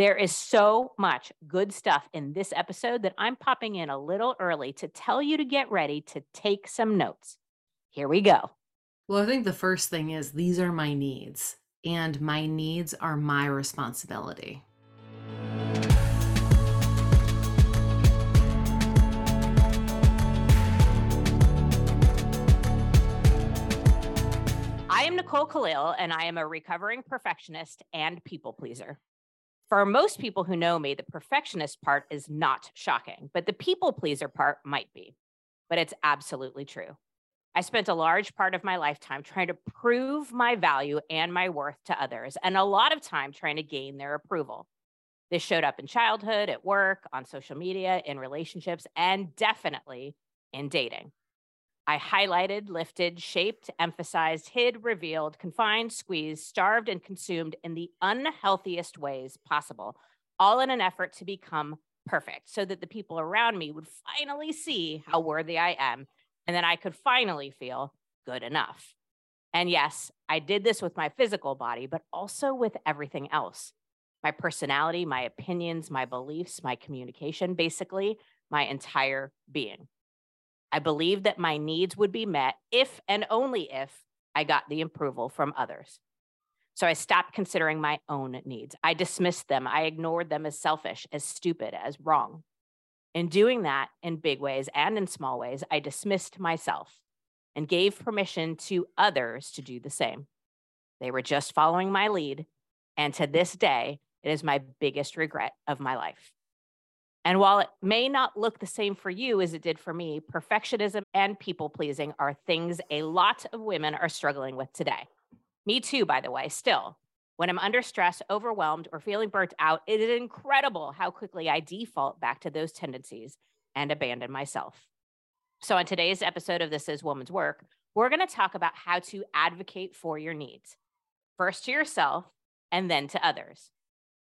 There is so much good stuff in this episode that I'm popping in a little early to tell you to get ready to take some notes. Here we go. Well, I think the first thing is these are my needs, and my needs are my responsibility. I am Nicole Kalil, and I am a recovering perfectionist and people pleaser. For most people who know me, the perfectionist part is not shocking, but the people pleaser part might be. But it's absolutely true. I spent a large part of my lifetime trying to prove my value and my worth to others, and a lot of time trying to gain their approval. This showed up in childhood, at work, on social media, in relationships, and definitely in dating. I highlighted, lifted, shaped, emphasized, hid, revealed, confined, squeezed, starved, and consumed in the unhealthiest ways possible, all in an effort to become perfect so that the people around me would finally see how worthy I am and then I could finally feel good enough. And yes, I did this with my physical body, but also with everything else my personality, my opinions, my beliefs, my communication, basically, my entire being. I believed that my needs would be met if and only if I got the approval from others. So I stopped considering my own needs. I dismissed them. I ignored them as selfish, as stupid, as wrong. In doing that in big ways and in small ways, I dismissed myself and gave permission to others to do the same. They were just following my lead. And to this day, it is my biggest regret of my life. And while it may not look the same for you as it did for me, perfectionism and people pleasing are things a lot of women are struggling with today. Me too, by the way, still. When I'm under stress, overwhelmed, or feeling burnt out, it is incredible how quickly I default back to those tendencies and abandon myself. So, in today's episode of This Is Woman's Work, we're going to talk about how to advocate for your needs, first to yourself and then to others.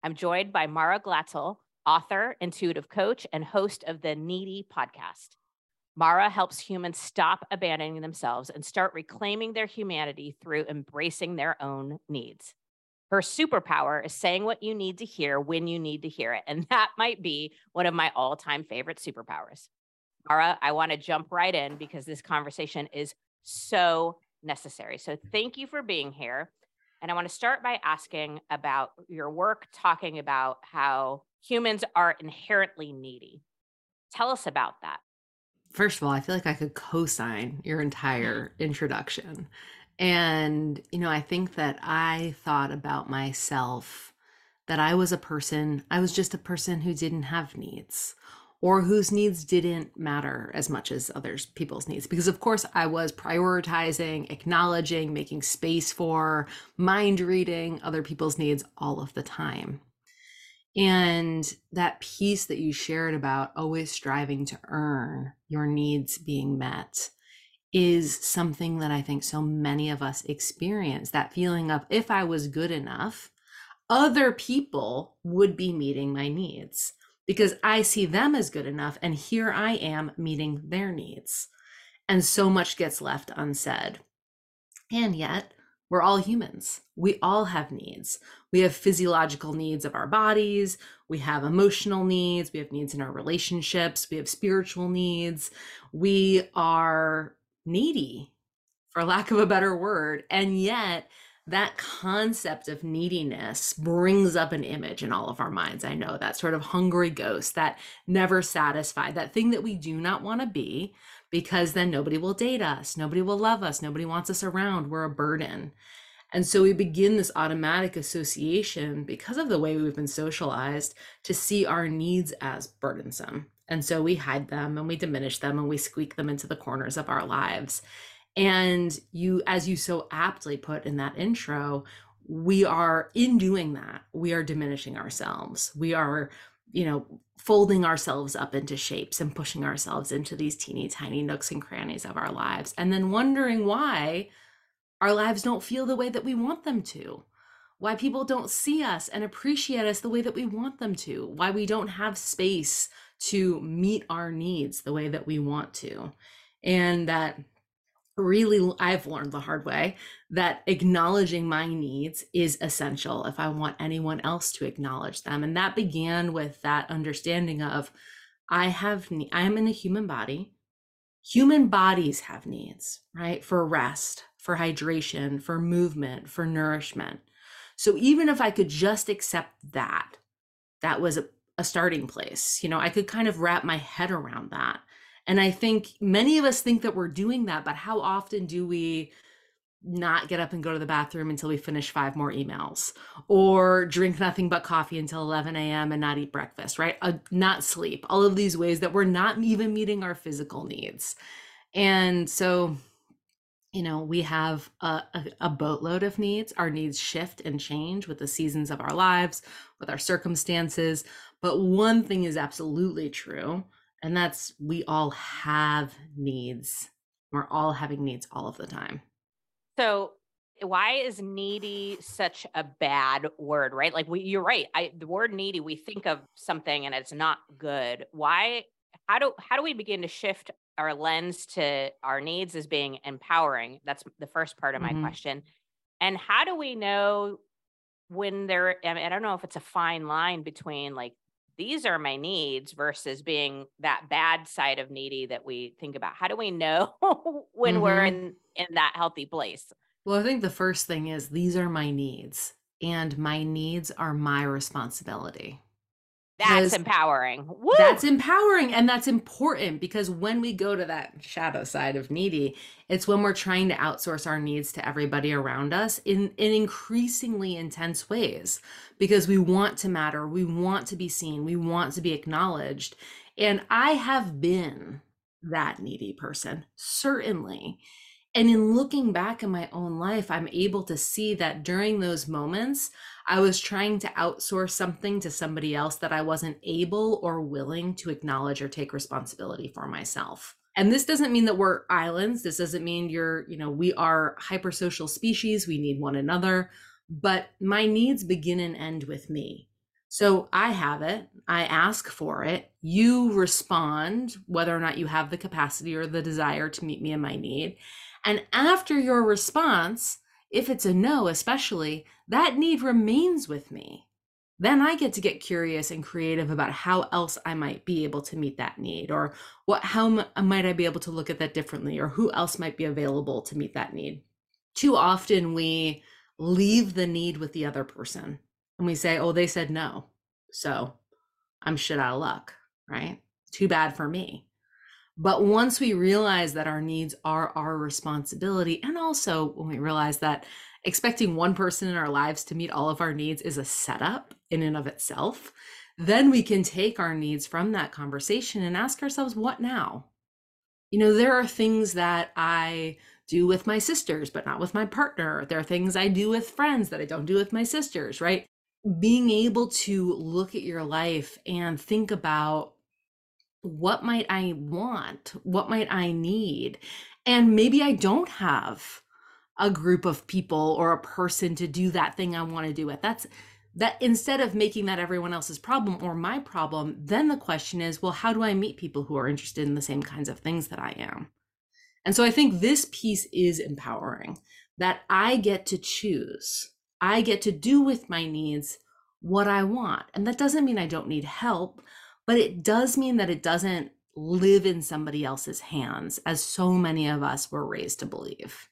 I'm joined by Mara Glatzel, author, intuitive coach, and host of the Needy podcast. Mara helps humans stop abandoning themselves and start reclaiming their humanity through embracing their own needs. Her superpower is saying what you need to hear when you need to hear it. And that might be one of my all time favorite superpowers. Mara, I want to jump right in because this conversation is so necessary. So thank you for being here. And I want to start by asking about your work, talking about how humans are inherently needy. Tell us about that. First of all, I feel like I could co sign your mm-hmm. entire introduction. And, you know, I think that I thought about myself that I was a person, I was just a person who didn't have needs or whose needs didn't matter as much as others people's needs because of course i was prioritizing acknowledging making space for mind reading other people's needs all of the time and that piece that you shared about always striving to earn your needs being met is something that i think so many of us experience that feeling of if i was good enough other people would be meeting my needs because I see them as good enough. And here I am meeting their needs. And so much gets left unsaid. And yet, we're all humans. We all have needs. We have physiological needs of our bodies. We have emotional needs. We have needs in our relationships. We have spiritual needs. We are needy, for lack of a better word. And yet, that concept of neediness brings up an image in all of our minds. I know that sort of hungry ghost, that never satisfied, that thing that we do not want to be, because then nobody will date us, nobody will love us, nobody wants us around. We're a burden. And so we begin this automatic association because of the way we've been socialized to see our needs as burdensome. And so we hide them and we diminish them and we squeak them into the corners of our lives. And you, as you so aptly put in that intro, we are in doing that, we are diminishing ourselves. We are, you know, folding ourselves up into shapes and pushing ourselves into these teeny tiny nooks and crannies of our lives. And then wondering why our lives don't feel the way that we want them to why people don't see us and appreciate us the way that we want them to, why we don't have space to meet our needs the way that we want to. And that really I've learned the hard way that acknowledging my needs is essential if I want anyone else to acknowledge them and that began with that understanding of I have I am in a human body. Human bodies have needs right? For rest for hydration for movement for nourishment. So even if I could just accept that that was a, a starting place you know? I could kind of wrap my head around that and I think many of us think that we're doing that, but how often do we not get up and go to the bathroom until we finish five more emails or drink nothing but coffee until 11 a.m. and not eat breakfast, right? Uh, not sleep, all of these ways that we're not even meeting our physical needs. And so, you know, we have a, a, a boatload of needs. Our needs shift and change with the seasons of our lives, with our circumstances. But one thing is absolutely true and that's we all have needs. We're all having needs all of the time. So why is needy such a bad word, right? Like we you're right. I the word needy, we think of something and it's not good. Why how do how do we begin to shift our lens to our needs as being empowering? That's the first part of my mm-hmm. question. And how do we know when there I, mean, I don't know if it's a fine line between like these are my needs versus being that bad side of needy that we think about. How do we know when mm-hmm. we're in in that healthy place? Well i think the first thing is these are my needs and my needs are my responsibility that's empowering. Woo! That's empowering. And that's important because when we go to that shadow side of needy, it's when we're trying to outsource our needs to everybody around us in, in increasingly intense ways because we want to matter, we want to be seen, we want to be acknowledged. And I have been that needy person, certainly. And in looking back in my own life, I'm able to see that during those moments, I was trying to outsource something to somebody else that I wasn't able or willing to acknowledge or take responsibility for myself. And this doesn't mean that we're islands. This doesn't mean you're, you know, we are hypersocial species. We need one another. But my needs begin and end with me. So I have it, I ask for it. You respond, whether or not you have the capacity or the desire to meet me in my need. And after your response, if it's a no, especially, that need remains with me. Then I get to get curious and creative about how else I might be able to meet that need or what how might I be able to look at that differently or who else might be available to meet that need. Too often we leave the need with the other person and we say, "Oh, they said no." So, I'm shit out of luck, right? Too bad for me. But once we realize that our needs are our responsibility, and also when we realize that expecting one person in our lives to meet all of our needs is a setup in and of itself, then we can take our needs from that conversation and ask ourselves, what now? You know, there are things that I do with my sisters, but not with my partner. There are things I do with friends that I don't do with my sisters, right? Being able to look at your life and think about what might I want? What might I need? And maybe I don't have a group of people or a person to do that thing I want to do it. That's that instead of making that everyone else's problem or my problem, then the question is, well, how do I meet people who are interested in the same kinds of things that I am? And so I think this piece is empowering that I get to choose. I get to do with my needs what I want. And that doesn't mean I don't need help but it does mean that it doesn't live in somebody else's hands, as so many of us were raised to believe.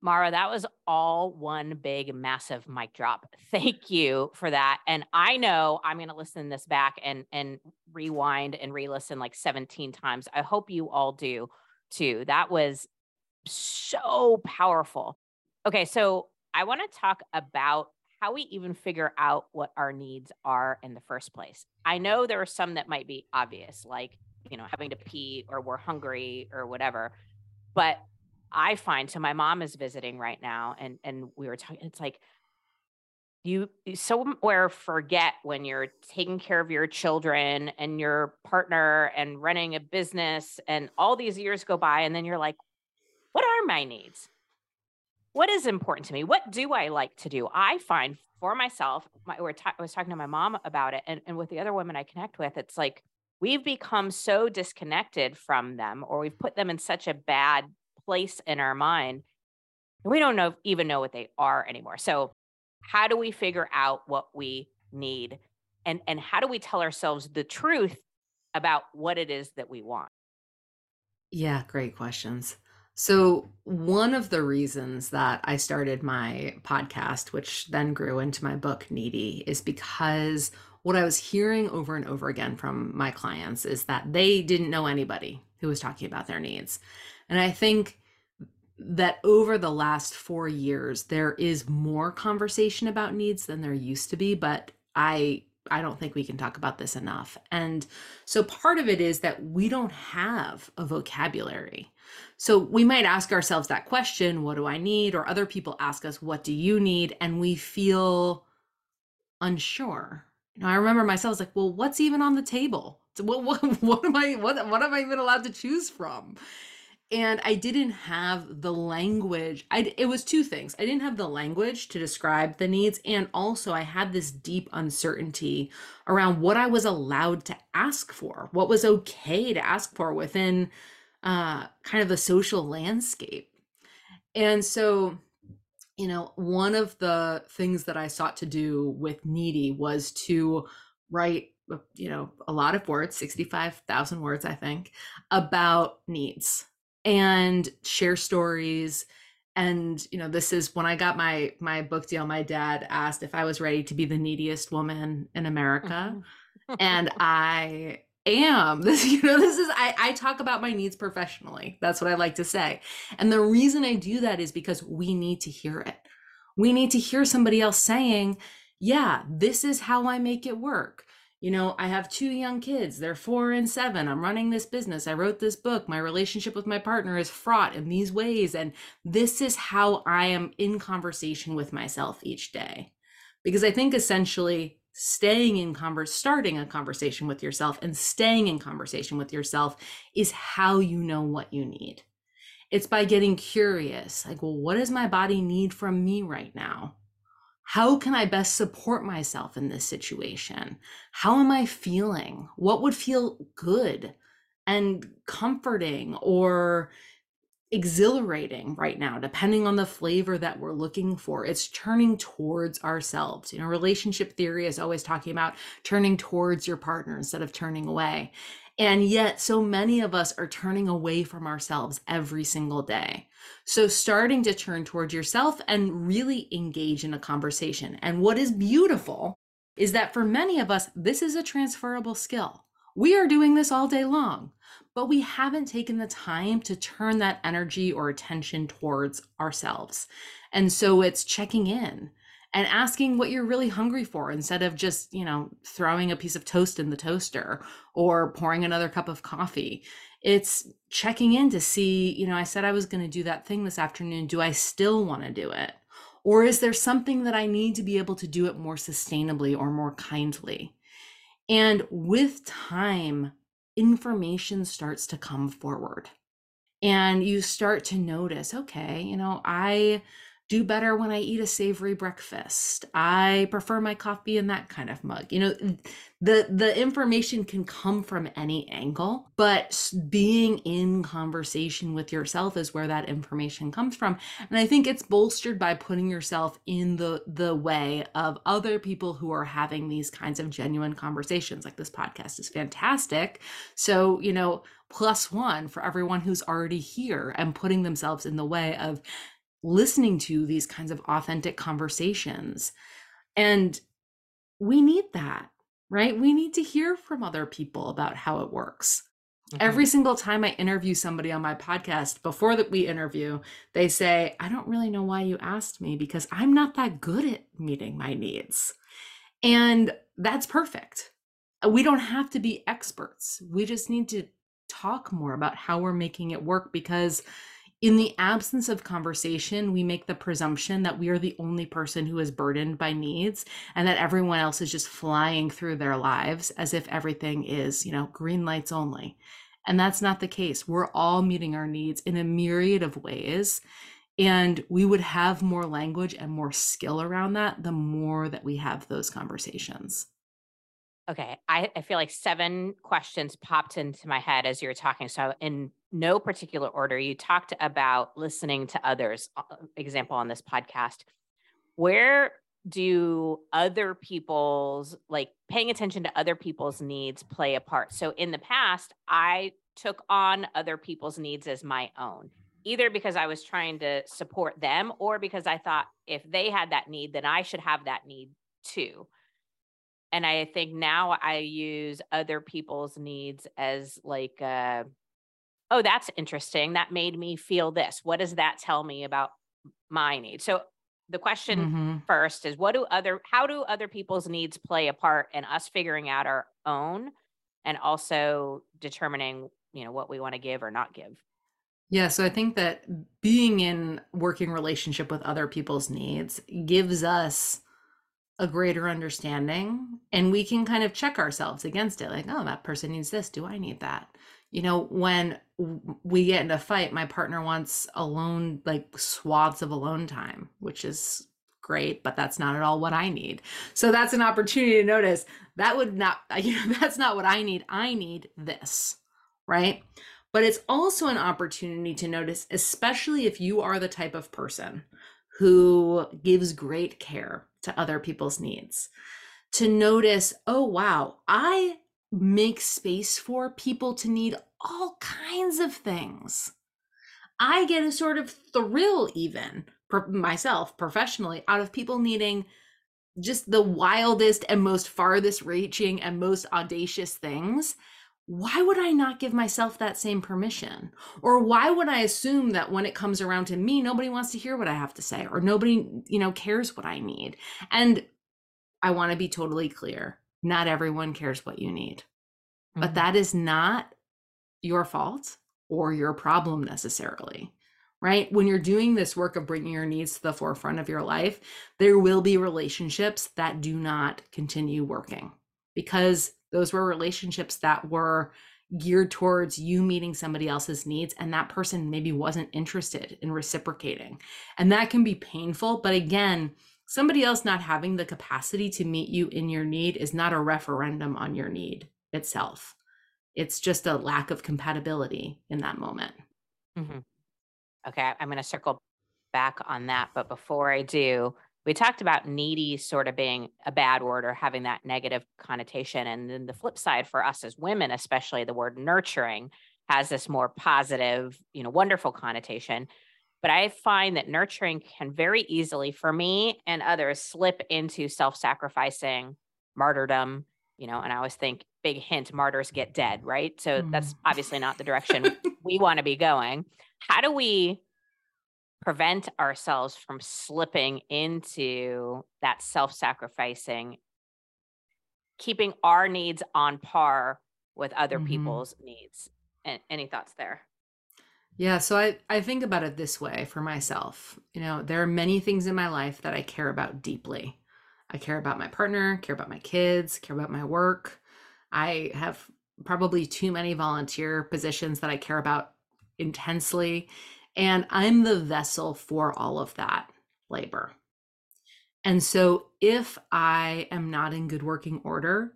Mara, that was all one big, massive mic drop. Thank you for that. And I know I'm going to listen this back and and rewind and re-listen like 17 times. I hope you all do too. That was so powerful. Okay, so I want to talk about how we even figure out what our needs are in the first place. I know there are some that might be obvious, like, you know, having to pee or we're hungry or whatever. But I find so my mom is visiting right now and and we were talking it's like you somewhere forget when you're taking care of your children and your partner and running a business and all these years go by and then you're like what are my needs what is important to me? What do I like to do? I find for myself, my, ta- I was talking to my mom about it, and, and with the other women I connect with, it's like we've become so disconnected from them, or we've put them in such a bad place in our mind. We don't know even know what they are anymore. So how do we figure out what we need and and how do we tell ourselves the truth about what it is that we want? Yeah, great questions. So, one of the reasons that I started my podcast, which then grew into my book, Needy, is because what I was hearing over and over again from my clients is that they didn't know anybody who was talking about their needs. And I think that over the last four years, there is more conversation about needs than there used to be, but I I don't think we can talk about this enough. And so part of it is that we don't have a vocabulary. So we might ask ourselves that question, what do I need? Or other people ask us, what do you need? And we feel unsure. You know, I remember myself like, well, what's even on the table? What, what, what am I, what, what am I even allowed to choose from? and I didn't have the language. I it was two things. I didn't have the language to describe the needs and also I had this deep uncertainty around what I was allowed to ask for, what was okay to ask for within uh kind of the social landscape. And so you know, one of the things that I sought to do with Needy was to write you know a lot of words 65,000 words I think about needs and share stories and you know this is when i got my my book deal my dad asked if i was ready to be the neediest woman in america mm-hmm. and i am this you know this is I, I talk about my needs professionally that's what i like to say and the reason i do that is because we need to hear it we need to hear somebody else saying yeah this is how i make it work you know, I have two young kids. They're four and seven. I'm running this business. I wrote this book. My relationship with my partner is fraught in these ways. And this is how I am in conversation with myself each day. Because I think essentially staying in converse, starting a conversation with yourself and staying in conversation with yourself is how you know what you need. It's by getting curious, like, well, what does my body need from me right now? How can I best support myself in this situation? How am I feeling? What would feel good and comforting or exhilarating right now, depending on the flavor that we're looking for. It's turning towards ourselves. You know, relationship theory is always talking about turning towards your partner instead of turning away. And yet, so many of us are turning away from ourselves every single day. So, starting to turn towards yourself and really engage in a conversation. And what is beautiful is that for many of us, this is a transferable skill. We are doing this all day long, but we haven't taken the time to turn that energy or attention towards ourselves. And so, it's checking in and asking what you're really hungry for instead of just, you know, throwing a piece of toast in the toaster or pouring another cup of coffee. It's checking in to see, you know, I said I was going to do that thing this afternoon. Do I still want to do it? Or is there something that I need to be able to do it more sustainably or more kindly? And with time, information starts to come forward. And you start to notice, okay, you know, I do better when I eat a savory breakfast. I prefer my coffee in that kind of mug. You know, the the information can come from any angle, but being in conversation with yourself is where that information comes from. And I think it's bolstered by putting yourself in the the way of other people who are having these kinds of genuine conversations. Like this podcast is fantastic. So, you know, plus one for everyone who's already here and putting themselves in the way of listening to these kinds of authentic conversations. And we need that, right? We need to hear from other people about how it works. Mm-hmm. Every single time I interview somebody on my podcast, before that we interview, they say, I don't really know why you asked me because I'm not that good at meeting my needs. And that's perfect. We don't have to be experts. We just need to talk more about how we're making it work because in the absence of conversation, we make the presumption that we are the only person who is burdened by needs and that everyone else is just flying through their lives as if everything is, you know, green lights only. And that's not the case. We're all meeting our needs in a myriad of ways. And we would have more language and more skill around that the more that we have those conversations. Okay. I, I feel like seven questions popped into my head as you were talking. So, in no particular order, you talked about listening to others, uh, example on this podcast. Where do other people's, like paying attention to other people's needs, play a part? So, in the past, I took on other people's needs as my own, either because I was trying to support them or because I thought if they had that need, then I should have that need too and I think now I use other people's needs as like, uh, oh, that's interesting. That made me feel this. What does that tell me about my needs? So the question mm-hmm. first is what do other how do other people's needs play a part in us figuring out our own and also determining you know what we want to give or not give yeah so i think that being in working relationship with other people's needs gives us a greater understanding and we can kind of check ourselves against it like oh that person needs this. Do i need that? You know when we get in a fight my partner wants alone like swaths of alone time which is great but that's not at all what i need. So that's an opportunity to notice that would not you know that's not what i need. I need this right? But it's also an opportunity to notice especially if you are the type of person who gives great care to other people's needs. To notice oh wow i make space for people to need all kinds of things. I get a sort of thrill even for myself professionally out of people needing just the wildest and most farthest reaching and most audacious things why would I not give myself that same permission? Or why would I assume that when it comes around to me, nobody wants to hear what I have to say or nobody, you know, cares what I need? And I want to be totally clear. Not everyone cares what you need. Mm-hmm. But that is not your fault or your problem necessarily. Right? When you're doing this work of bringing your needs to the forefront of your life, there will be relationships that do not continue working because those were relationships that were geared towards you meeting somebody else's needs and that person maybe wasn't interested in reciprocating. And that can be painful, but again, somebody else not having the capacity to meet you in your need is not a referendum on your need itself. It's just a lack of compatibility in that moment. Mm-hmm. Okay, I'm going to circle back on that. But before I do, we talked about needy sort of being a bad word or having that negative connotation. And then the flip side for us as women, especially the word nurturing has this more positive, you know, wonderful connotation. But I find that nurturing can very easily, for me and others, slip into self sacrificing, martyrdom, you know, and I always think big hint martyrs get dead, right? So mm. that's obviously not the direction we want to be going. How do we prevent ourselves from slipping into that self sacrificing, keeping our needs on par with other mm-hmm. people's needs. And any thoughts there? Yeah, so I, I think about it this way for myself. You know, there are many things in my life that I care about deeply. I care about my partner, care about my kids, care about my work. I have probably too many volunteer positions that I care about intensely. And I'm the vessel for all of that labor. And so if I am not in good working order,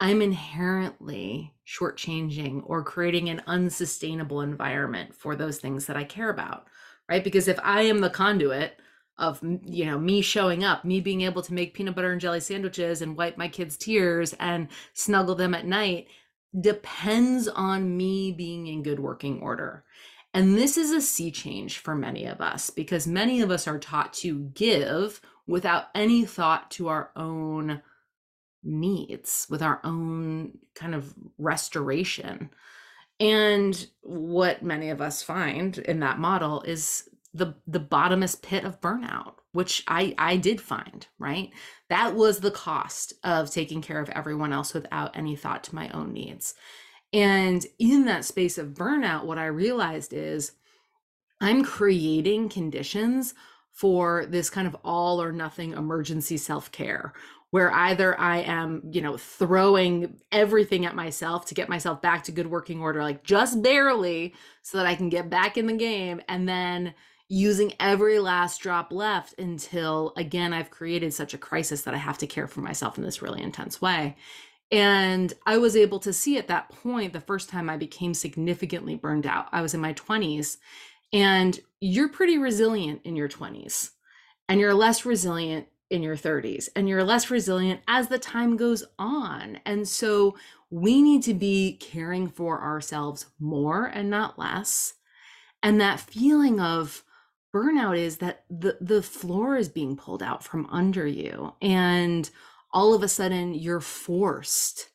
I'm inherently shortchanging or creating an unsustainable environment for those things that I care about, right? Because if I am the conduit of you know me showing up, me being able to make peanut butter and jelly sandwiches and wipe my kids' tears and snuggle them at night depends on me being in good working order. And this is a sea change for many of us because many of us are taught to give without any thought to our own needs, with our own kind of restoration. And what many of us find in that model is the the bottomest pit of burnout, which I I did find, right? That was the cost of taking care of everyone else without any thought to my own needs. And in that space of burnout, what I realized is I'm creating conditions for this kind of all or nothing emergency self care where either I am, you know, throwing everything at myself to get myself back to good working order, like just barely, so that I can get back in the game, and then using every last drop left until again I've created such a crisis that I have to care for myself in this really intense way And I was able to see at that point the first time I became significantly burned out. I was in my 20s, and you're pretty resilient in your 20s, and you're less resilient in your 30s, and you're less resilient as the time goes on. And so we need to be caring for ourselves more and not less. And that feeling of, burnout is that the the floor is being pulled out from under you and all of a sudden you're forced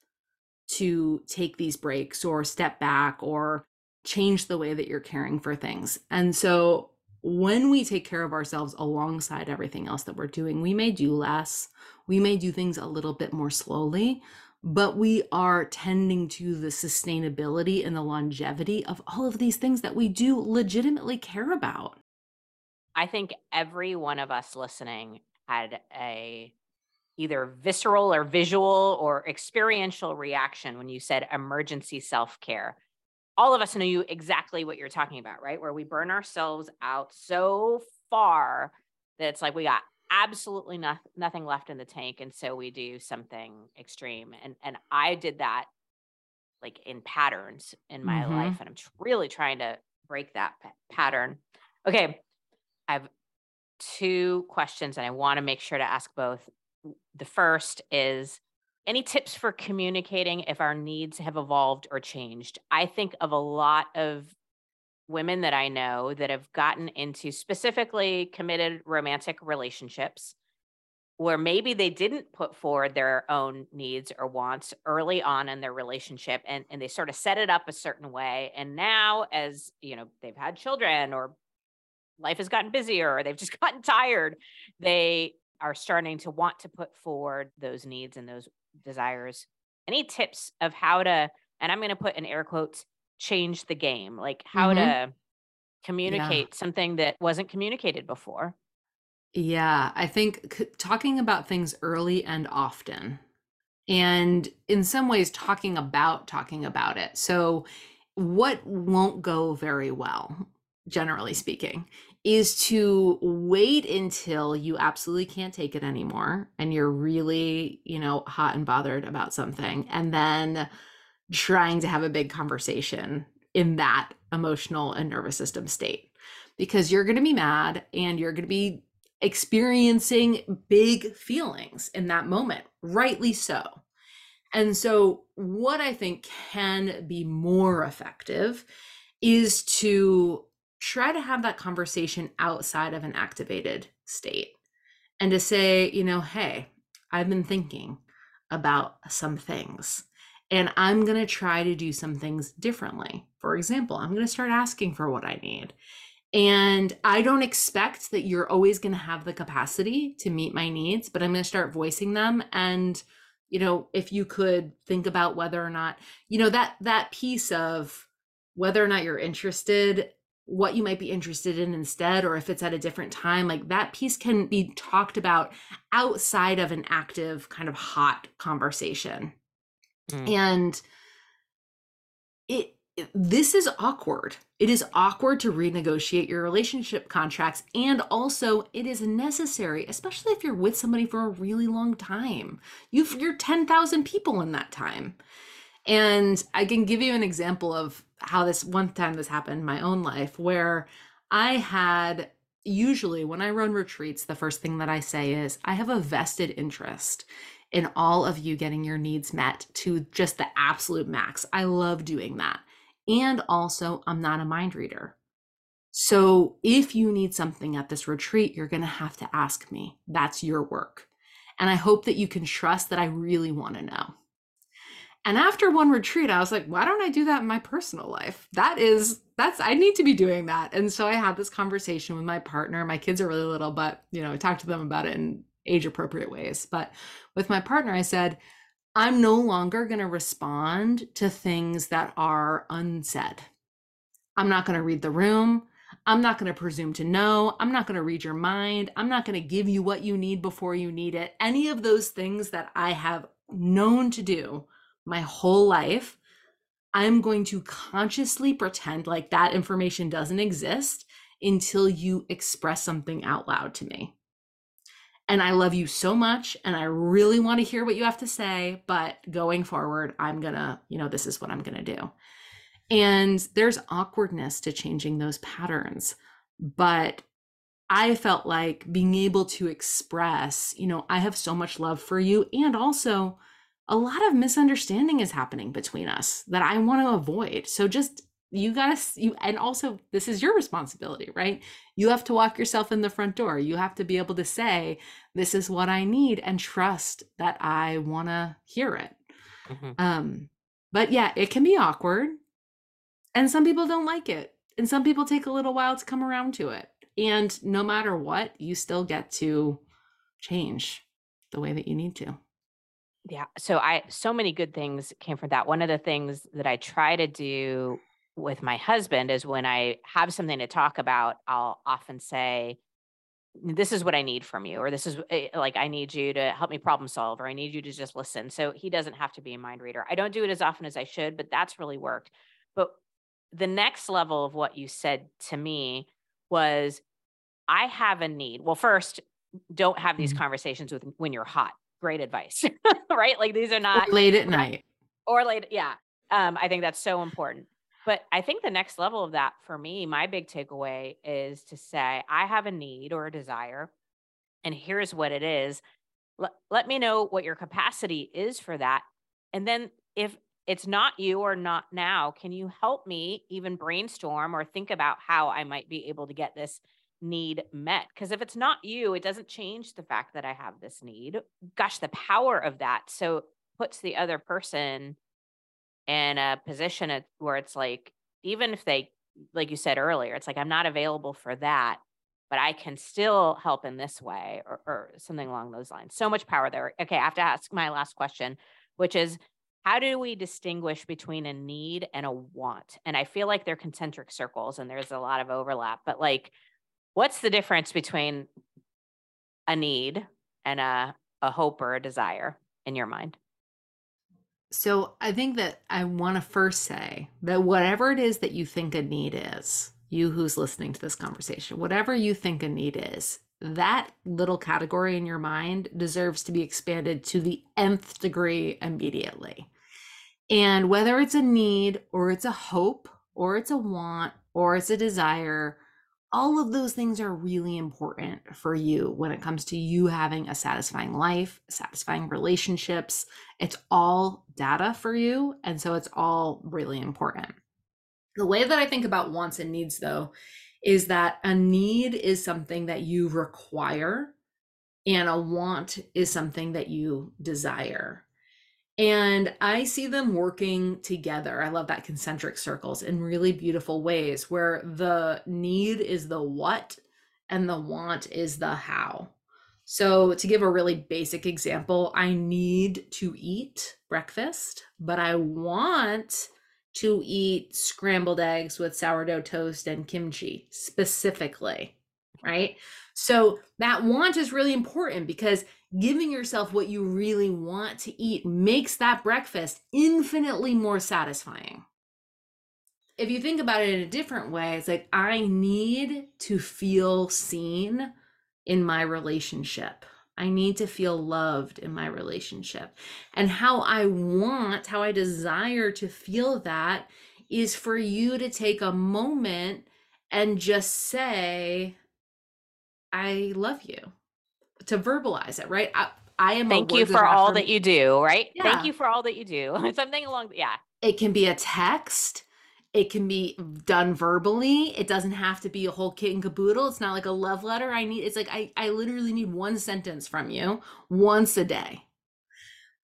to take these breaks or step back or change the way that you're caring for things. And so when we take care of ourselves alongside everything else that we're doing, we may do less, we may do things a little bit more slowly, but we are tending to the sustainability and the longevity of all of these things that we do legitimately care about. I think every one of us listening had a either visceral or visual or experiential reaction when you said emergency self-care. All of us knew you exactly what you're talking about, right? Where we burn ourselves out so far that it's like we got absolutely no- nothing left in the tank and so we do something extreme. And and I did that like in patterns in my mm-hmm. life and I'm really trying to break that p- pattern. Okay, I have two questions and I want to make sure to ask both. The first is any tips for communicating if our needs have evolved or changed? I think of a lot of women that I know that have gotten into specifically committed romantic relationships where maybe they didn't put forward their own needs or wants early on in their relationship and, and they sort of set it up a certain way and now as you know they've had children or life has gotten busier or they've just gotten tired, they are starting to want to put forward those needs and those desires. Any tips of how to, and I'm going to put in air quotes, change the game, like how mm-hmm. to communicate yeah. something that wasn't communicated before? Yeah, I think c- talking about things early and often, and in some ways, talking about talking about it. So, what won't go very well, generally speaking, is to wait until you absolutely can't take it anymore and you're really, you know, hot and bothered about something and then trying to have a big conversation in that emotional and nervous system state because you're going to be mad and you're going to be experiencing big feelings in that moment, rightly so. And so, what I think can be more effective is to try to have that conversation outside of an activated state and to say, you know, hey, I've been thinking about some things and I'm going to try to do some things differently. For example, I'm going to start asking for what I need. And I don't expect that you're always going to have the capacity to meet my needs, but I'm going to start voicing them and you know, if you could think about whether or not, you know, that that piece of whether or not you're interested what you might be interested in instead or if it's at a different time like that piece can be talked about outside of an active kind of hot conversation. Mm. and it, it this is awkward. It is awkward to renegotiate your relationship contracts and also it is necessary especially if you're with somebody for a really long time. You've you're 10,000 people in that time and I can give you an example of how this one time this happened in my own life where I had usually when I run retreats, the first thing that I say is, I have a vested interest in all of you getting your needs met to just the absolute max. I love doing that. And also, I'm not a mind reader. So if you need something at this retreat, you're going to have to ask me. That's your work. And I hope that you can trust that I really want to know. And after one retreat, I was like, why don't I do that in my personal life? That is, that's, I need to be doing that. And so I had this conversation with my partner. My kids are really little, but, you know, I talked to them about it in age appropriate ways. But with my partner, I said, I'm no longer going to respond to things that are unsaid. I'm not going to read the room. I'm not going to presume to know. I'm not going to read your mind. I'm not going to give you what you need before you need it. Any of those things that I have known to do my whole life, I'm going to consciously pretend like that information doesn't exist until you express something out loud to me. and I love you so much and I really want to hear what you have to say, but going forward, I'm going to, you know, this is what I'm going to do. And there's awkwardness to changing those patterns. But I felt like being able to express, you know, I have so much love for you. And also, a lot of misunderstanding is happening between us that I want to avoid. So just you gotta you and also this is your responsibility right? You have to walk yourself in the front door. You have to be able to say this is what i need and trust that i want to hear it. Mm-hmm. um but yeah it can be awkward and some people don't like it and some people take a little while to come around to it. And no matter what you still get to change the way that you need to yeah so i so many good things came from that one of the things that i try to do with my husband is when I have something to talk about, I'll often say, this is what I need from you, or this is eh, like, I need you to help me problem solve, or I need you to just listen. So he doesn't have to be a mind reader. I don't do it as often as I should, but that's really worked. But the next level of what you said to me was, I have a need. Well, first, don't have these mm-hmm. conversations with when you're hot. Great advice, right? Like these are not or late at night or late. Yeah. Um, I think that's so important. But I think the next level of that for me, my big takeaway is to say, I have a need or a desire, and here's what it is. Let, let me know what your capacity is for that. And then if it's not you or not now, can you help me even brainstorm or think about how I might be able to get this need met? Because if it's not you, it doesn't change the fact that I have this need. Gosh, the power of that. So puts the other person in a position where it's like, even if they, like you said earlier, it's like, I'm not available for that, but I can still help in this way or, or something along those lines. So much power there. Okay, I have to ask my last question, which is, how do we distinguish between a need and a want? And I feel like they're concentric circles and there's a lot of overlap, but like, what's the difference between a need and a, a hope or a desire in your mind? So I think that I want to first say that whatever it is that you think a need is, you who's listening to this conversation, whatever you think a need is, that little category in your mind deserves to be expanded to the nth degree immediately. And whether it's a need or it's a hope or it's a want or it's a desire, all of those things are really important for you when it comes to you having a satisfying life, satisfying relationships. It's all data for you. And so it's all really important. The way that I think about wants and needs, though, is that a need is something that you require, and a want is something that you desire. And I see them working together. I love that concentric circles in really beautiful ways where the need is the what and the want is the how. So, to give a really basic example, I need to eat breakfast, but I want to eat scrambled eggs with sourdough toast and kimchi specifically, right? So, that want is really important because giving yourself what you really want to eat makes that breakfast infinitely more satisfying. If you think about it in a different way, it's like I need to feel seen in my relationship. I need to feel loved in my relationship. And how I want, how I desire to feel that is for you to take a moment and just say, I love you to verbalize it, right? I, I am. Thank you for all that you do, right? Yeah. Thank you for all that you do. Something along, yeah. It can be a text. It can be done verbally. It doesn't have to be a whole kit and caboodle. It's not like a love letter. I need. It's like I. I literally need one sentence from you once a day.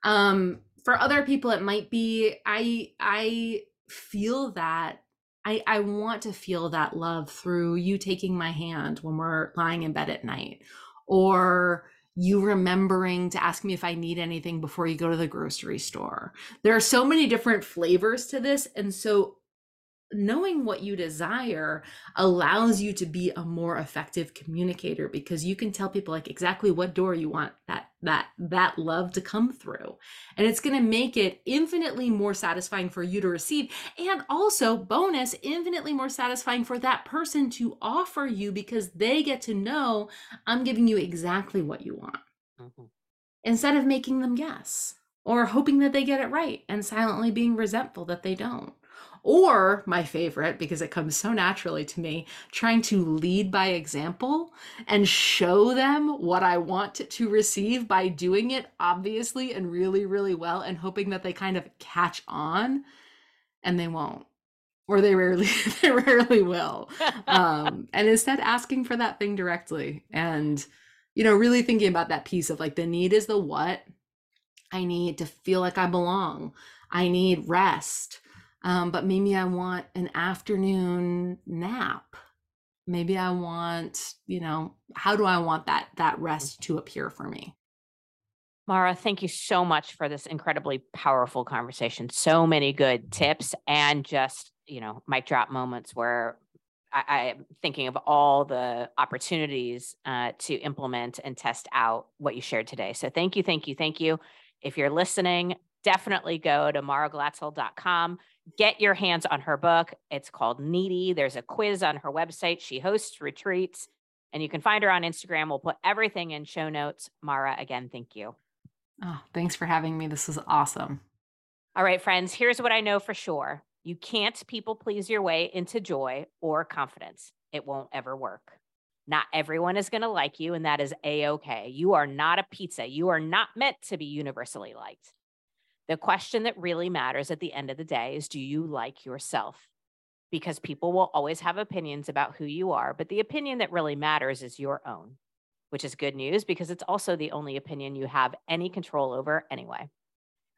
Um, for other people, it might be I. I feel that I, I want to feel that love through you taking my hand when we're lying in bed at night or you remembering to ask me if I need anything before you go to the grocery store. There are so many different flavors to this. And so knowing what you desire allows you to be a more effective communicator because you can tell people like exactly what door you want that that that love to come through. And it's going to make it infinitely more satisfying for you to receive and also bonus infinitely more satisfying for that person to offer you because they get to know i'm giving you exactly what you want. Mm-hmm. instead of making them guess or hoping that they get it right and silently being resentful that they don't or my favorite, because it comes so naturally to me, trying to lead by example and show them what I want to receive by doing it obviously and really, really well, and hoping that they kind of catch on and they won't. Or they rarely, they rarely will. Um, and instead asking for that thing directly. And, you know, really thinking about that piece of like the need is the what. I need to feel like I belong. I need rest. Um, but maybe I want an afternoon nap. Maybe I want, you know, how do I want that that rest to appear for me? Mara, thank you so much for this incredibly powerful conversation. So many good tips and just, you know, mic drop moments where I, am thinking of all the opportunities uh, to implement and test out what you shared today. So thank you, thank you, thank you. If you're listening, definitely go to maraglatzel.com get your hands on her book. It's called Needy. There's a quiz on her website. She hosts retreats and you can find her on Instagram. We'll put everything in show notes. Mara, again, thank you. Oh, thanks for having me. This was awesome. All right, friends, here's what I know for sure you can't people please your way into joy or confidence, it won't ever work. Not everyone is going to like you, and that is a okay. You are not a pizza. You are not meant to be universally liked. The question that really matters at the end of the day is do you like yourself? Because people will always have opinions about who you are, but the opinion that really matters is your own, which is good news because it's also the only opinion you have any control over anyway.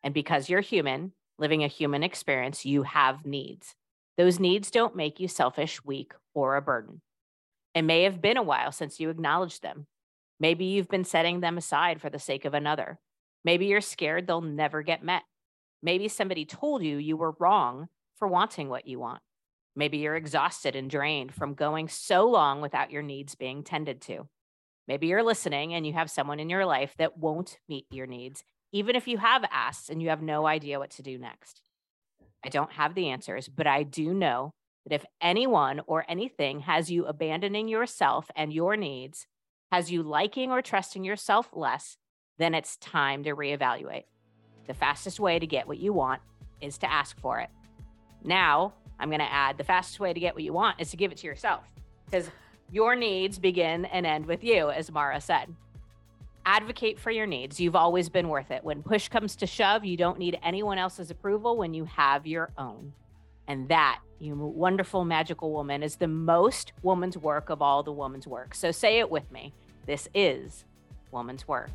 And because you're human, living a human experience, you have needs. Those needs don't make you selfish, weak, or a burden. It may have been a while since you acknowledged them. Maybe you've been setting them aside for the sake of another. Maybe you're scared they'll never get met. Maybe somebody told you you were wrong for wanting what you want. Maybe you're exhausted and drained from going so long without your needs being tended to. Maybe you're listening and you have someone in your life that won't meet your needs, even if you have asked and you have no idea what to do next. I don't have the answers, but I do know that if anyone or anything has you abandoning yourself and your needs, has you liking or trusting yourself less, then it's time to reevaluate. The fastest way to get what you want is to ask for it. Now, I'm going to add the fastest way to get what you want is to give it to yourself because your needs begin and end with you, as Mara said. Advocate for your needs. You've always been worth it. When push comes to shove, you don't need anyone else's approval when you have your own. And that, you wonderful, magical woman, is the most woman's work of all the woman's work. So say it with me. This is woman's work.